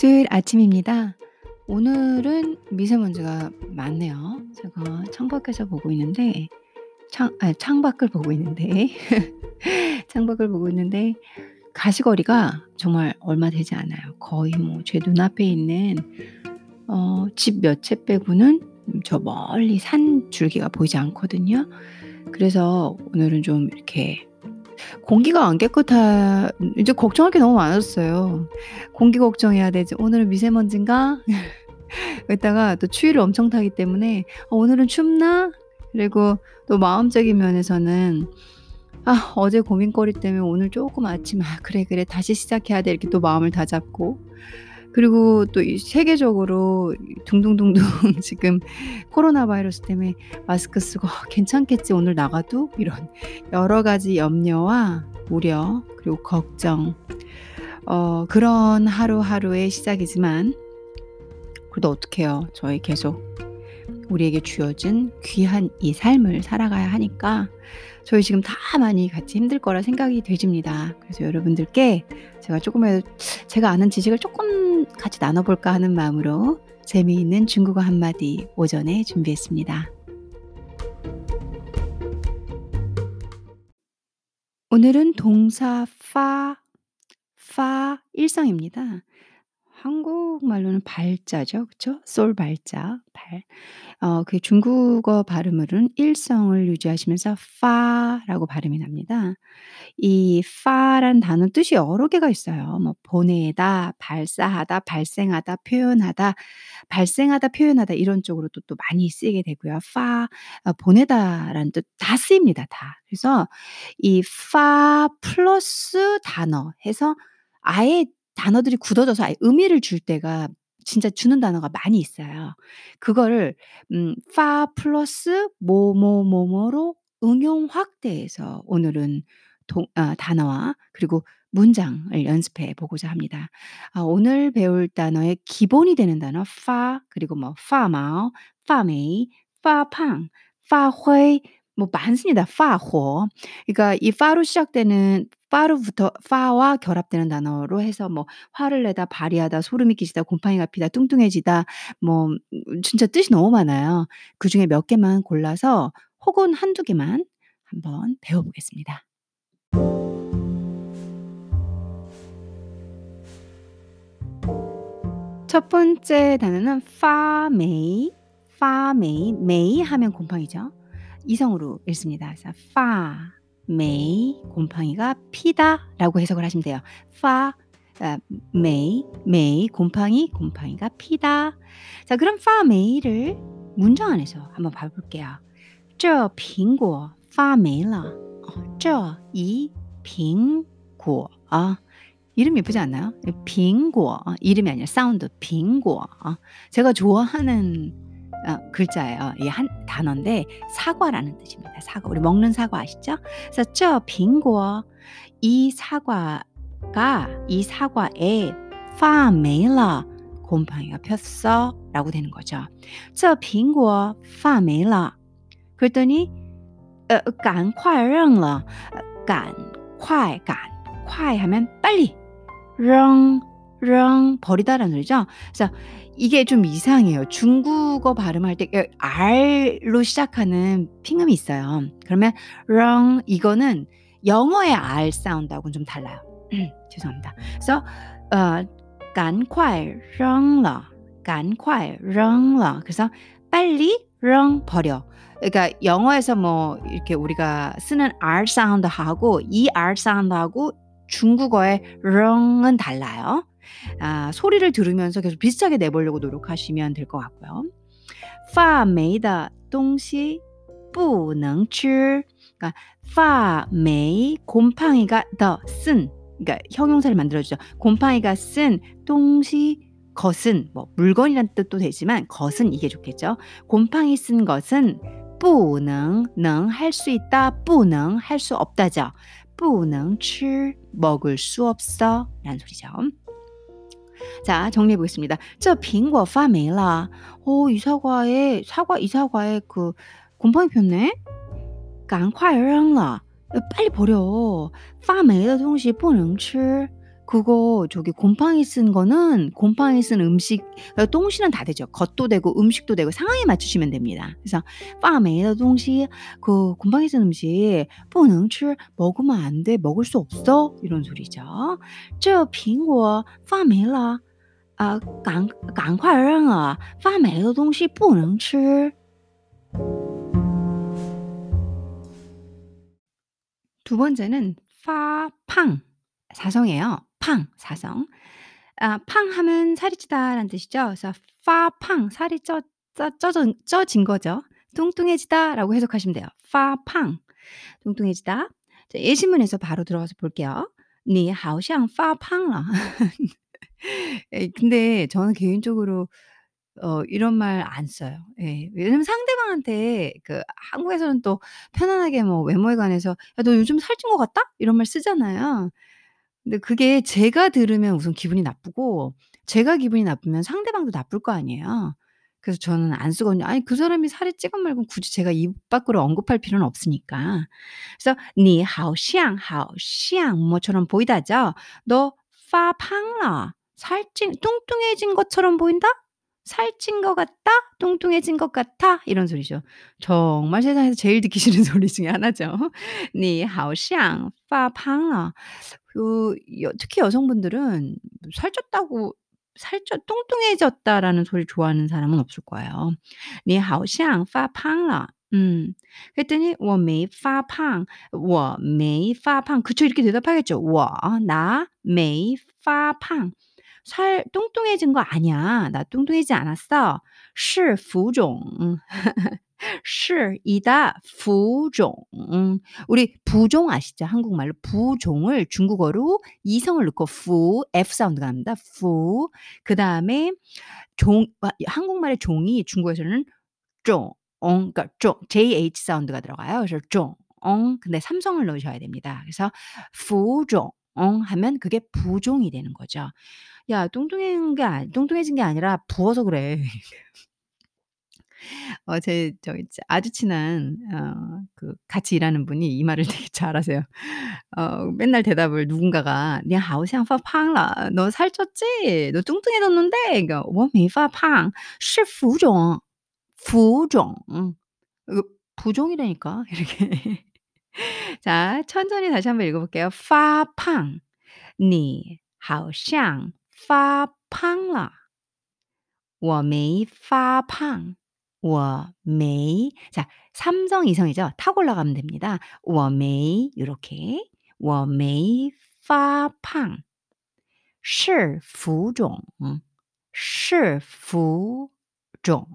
수요일 아침입니다. 오늘은 미세먼지가 많네요. 제가 창밖에서 보고 있는데 창 아 창밖을 보고 있는데 창밖을 보고 있는데 가시거리가 정말 얼마 되지 않아요. 거의 뭐 제 눈앞에 있는 어 집 몇 채 빼고는 저 멀리 산 줄기가 보이지 않거든요. 그래서 오늘은 좀 이렇게 공기가 안 깨끗하 이제 걱정할 게 너무 많았어요. 공기 걱정해야 되지 '오늘은 미세먼지인가?' 이러다가 또 추위를 엄청 타기 때문에 '어 오늘은 춥나?' 그리고 또 마음적인 면에서는 '아 어제 고민거리 때문에 오늘 쪼끔 아침 아 그래, 그래 다시 시작해야 돼.' 이렇게 또 마음을 다잡고 그리고 또 이 세계적으로 이 둥둥둥둥 지금 코로나 바이러스 때문에 '마스크 쓰고 괜찮겠지 오늘 나가도?' 이런 여러 가지 염려와 우려 그리고 걱정 어 그런 하루하루의 시작이지만 그래도 어떡해요. 저희 계속 우리에게 주어진 귀한 이 삶을 살아가야 하니까 저희 지금 다 많이 같이 힘들 거라 생각이 되집니다. 그래서 여러분들께 제가 쪼끔이라도 제가 아는 지식을 같이 나눠 볼까 하는 마음으로 재미있는 중국어 한마디 오전에 준비했습니다. 오늘은 동사 파, 파 일성입니다. 한국말로는 발자죠. 그쵸? 솔 발자 발. 어 그 중국어 발음으로는 일성을 유지하시면서 파라고 발음이 납니다. 이 파라는 단어는 뜻이 여러 개가 있어요. 뭐 보내다, 발사하다, 발생하다, 표현하다, 발생하다, 표현하다 이런 쪽으로도 또 많이 쓰이게 되고요. 파 어 보내다라는 뜻 다 쓰입니다 다. 그래서 이 파 플러스 단어 해서 아예 단어들이 굳어져서 의미를 줄 때가 진짜 주는 단어가 많이 있어요. 그거를 음 파 플러스 뭐뭐뭐뭐로 응용 확대해서 오늘은 동 아 단어와 그리고 문장을 연습해 보고자 합니다. 아 오늘 배울 단어의 기본이 되는 단어 파 그리고 뭐 파마오, 파메이, 파팡, 파회 뭐 많습니다. 파호 그러니까 이 파로 시작되는 파로부터 파와 결합되는 단어로 해서 뭐 화를 내다, 발휘하다, 소름이 끼치다, 곰팡이가 피다, 뚱뚱해지다 뭐음 진짜 뜻이 너무 많아요. 그 중에 몇 개만 골라서 혹은 1-2 개만 한번 배워 보겠습니다. 첫 번째 단어는 发霉, 发霉 霉 하면 곰팡이죠. 이성으로 읽습니다. 그래서 파 메이 곰팡이가 피다라고 해석을 하시면 돼요. 파 아 메이, 메이 곰팡이, 곰팡이가 피다. 자 그럼 파메이를 문장 안에서 한번 봐 볼게요. 这苹果发霉了. 어 这이苹果 아 이름 예쁘지 않나요? 이 빙고 이름이 아니라 사운드 빙고 제가 좋아하는 어 글자예요. 이 한 단어인데 사과라는 뜻입니다. 사과. 우리 먹는 사과 아시죠? 그래서 这苹果 이 사과가 이 사과에 发霉了 곰팡이가 폈어라고 되는 거죠. 这苹果发霉了 그랬더니 어 赶快扔了 赶快赶快 하면 빨리 扔扔 버리다라는 소리죠. 그래서 이게 좀 이상해요. 중국어 발음할 때 예, R로 시작하는 핑음이 있어요. 그러면 wrong 이거는 영어의 R 사운드하고는 좀 달라요. 죄송합니다. 그래서 어, 간콰이 렁러 간콰이 렁러 그래서 빨리 렁 버려. 그러니까 영어에서 뭐 이렇게 우리가 쓰는 R 사운드하고 이 R 사운드하고 중국어의 렁은 달라요. 아 소리를 들으면서 계속 비슷하게 내보려고 노력하시면 될 것 같고요. 发霉的东西不能吃 그러니까 发霉 곰팡이가 더 쓴 그러니까 형용사를 만들어 주죠. 곰팡이가 쓴 东西 것은 뭐 물건이란 뜻도 되지만 것은 이게 좋겠죠. 곰팡이 쓴 것은 不能 능 할 수 있다 不能 할 수 없다죠. 不能吃 먹을 수 없어 라는 소리죠. 자 정리해 보겠습니다. 这苹果发霉了. 어 이 사과에 사과 이 사과에 그 곰팡이 폈네. 赶快扔了. 빨리 버려. 发霉的东西不能吃. 그거 저기 곰팡이 쓴 거는 곰팡이 쓴 음식 그러니까 똥실은 다 되죠. 겉도 되고 음식도 되고 상황에 맞추시면 됩니다. 그래서 파메이더 동시 그 곰팡이 쓴 음식 뿌능출 먹으면 안 돼. 먹을 수 없어. 이런 소리죠. 저 빙고 파메라 아, 강, 강화랑 파메이더 동시 뿌능출 두 번째는 파팡 사성이에요. 팡 사성. 아, 팡 하면 살이 찌다라는 뜻이죠. 그래서 파팡 살이 쪄, 쪄, 쪄, 쪄진 거죠. 뚱뚱해지다라고 해석하시면 돼요. 파팡 뚱뚱해지다. 자, 예시문에서 바로 들어가서 볼게요. 니 하오샹 파팡라. 근데 저는 개인적으로 어, 이런 말 안 써요. 예. 왜냐면 상대방한테 그 한국에서는 또 편안하게 뭐 외모에 관해서 야, 너 요즘 살찐 것 같다? 이런 말 쓰잖아요. 근데 그게 제가 들으면 우선 기분이 나쁘고 제가 기분이 나쁘면 상대방도 나쁠 거 아니에요. 그래서 저는 안 쓰거든요. 아니 그 사람이 살이 찌건 말건 굳이 제가 입 밖으로 언급할 필요는 없으니까. 그래서 你好像好像 뭐처럼 보이다죠. "너 发胖了." 살찐 뚱뚱해진 것처럼 보인다? 살찐 것 같다? 뚱뚱해진 것 같아? 이런 소리죠. 정말 세상에서 제일 듣기 싫은 소리 중에 하나죠. 你好像发胖了. 그 여 특히 여성분들은 살쪘다고 살쪄 뚱뚱해졌다라는 소리를 좋아하는 사람은 없을 거예요. 你好像发胖了. 음. 그랬더니 我没发胖.我没发胖. 그쵸 이렇게 대답하겠죠. 我나没发胖. 살 뚱뚱해진 거 아니야. 나 뚱뚱해지지 않았어. 是浮肿. 이다 부종. 음, 우리 부종 아시죠? 한국말로 부종을 중국어로 이성을 넣고 부 F 사운드가 납니다. 부. 그다음에 종 한국말의 종이 중국에서는 종. 그러니까 종 JH 사운드가 들어가요. 그래서 종. 근데 삼성을 넣으셔야 됩니다. 그래서 부종 하면 그게 부종이 되는 거죠. 야, 뚱뚱해진 게, 아, 뚱뚱해진 게 아니라 부어서 그래. 어 제 저기 아주 친한 어 그 같이 일하는 분이 이 말을 되게 잘하세요. 어 맨날 대답을 누군가가 "你好像发胖了." "너 살쪘지? 너 뚱뚱해졌는데." 그러니까 我没发胖是浮肿浮肿 이거 부종이라니까 이렇게. 자 천천히 다시 한번 읽어 볼게요. 发胖你好像发胖了。我没发胖。 我没 자, 삼성 이성이죠. 탁 올라가면 됩니다. 我没 요렇게 我没发胖是浮肿是浮肿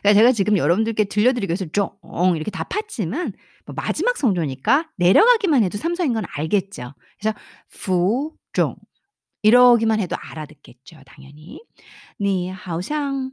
그러니까 제가 지금 여러분들께 들려드리기 위해서 종 이렇게 답했지만 뭐 마지막 성조니까 내려가기만 해도 삼성인 건 알겠죠. 그래서 부종 이러기만 해도 알아듣겠죠, 당연히. 你好像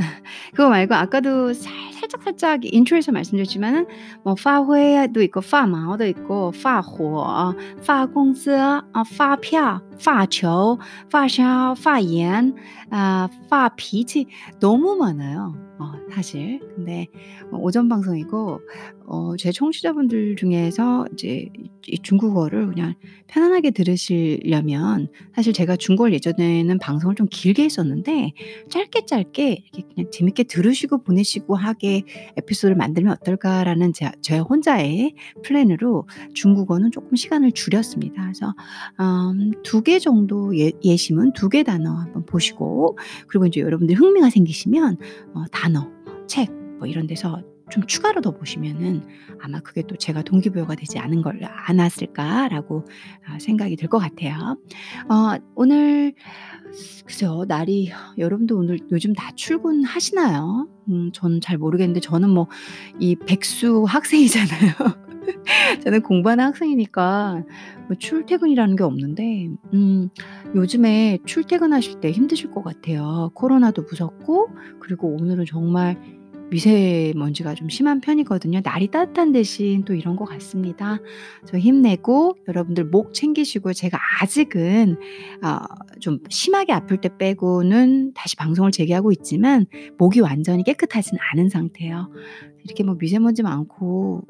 그거 말고 아까도 살, 살짝 살짝 인트로에서 말씀드렸지만은 뭐 파회도 있고 파마도 있고 파호, 파공스, 아, 파표, 파球, 파샤, 파연, 아, 파피치 너무 많아요. 어, 사실. 근데 오전 방송이고 어, 제 청취자분들 중에서 이제 이 중국어를 그냥 편안하게 들으시려면 사실 제가 중국어를 예전에는 방송을 좀 길게 했었는데 짧게 짧게 이렇게 그냥 재밌게 들으시고 보내시고 하게 에피소드를 만들면 어떨까라는 제, 제 혼자의 플랜으로 중국어는 조금 시간을 줄였습니다. 그래서 음, 두개 정도 예, 예시문 두개 단어 한번 보시고 그리고 이제 여러분들 흥미가 생기시면 어, 단 어, 책 뭐 이런 데서 좀 추가로 더 보시면은 아마 그게 또 제가 동기부여가 되지 않은 걸 않았을까라고 아, 생각이 들 것 같아요. 어, 오늘 글쎄요 날이 여러분도 오늘 요즘 다 출근하시나요? 음, 저는 잘 모르겠는데 저는 뭐 이 백수 학생이잖아요. 저는 공부하는 학생이니까 뭐 출퇴근이라는 게 없는데 음, 요즘에 출퇴근하실 때 힘드실 것 같아요. 코로나도 무섭고 그리고 오늘은 정말 미세먼지가 좀 심한 편이거든요. 날이 따뜻한 대신 또 이런 것 같습니다. 저 힘내고 여러분들 목 챙기시고 제가 아직은 어 좀 심하게 아플 때 빼고는 다시 방송을 재개하고 있지만 목이 완전히 깨끗하진 않은 상태예요. 이렇게 뭐 미세먼지 많고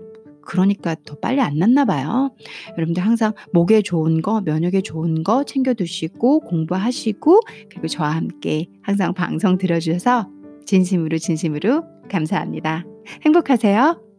그러니까 더 빨리 안 낫나 봐요. 여러분들 항상 목에 좋은 거, 면역에 좋은 거 챙겨 두시고 공부하시고 그리고 저와 함께 항상 방송 들어주셔서 진심으로 진심으로 감사합니다. 행복하세요.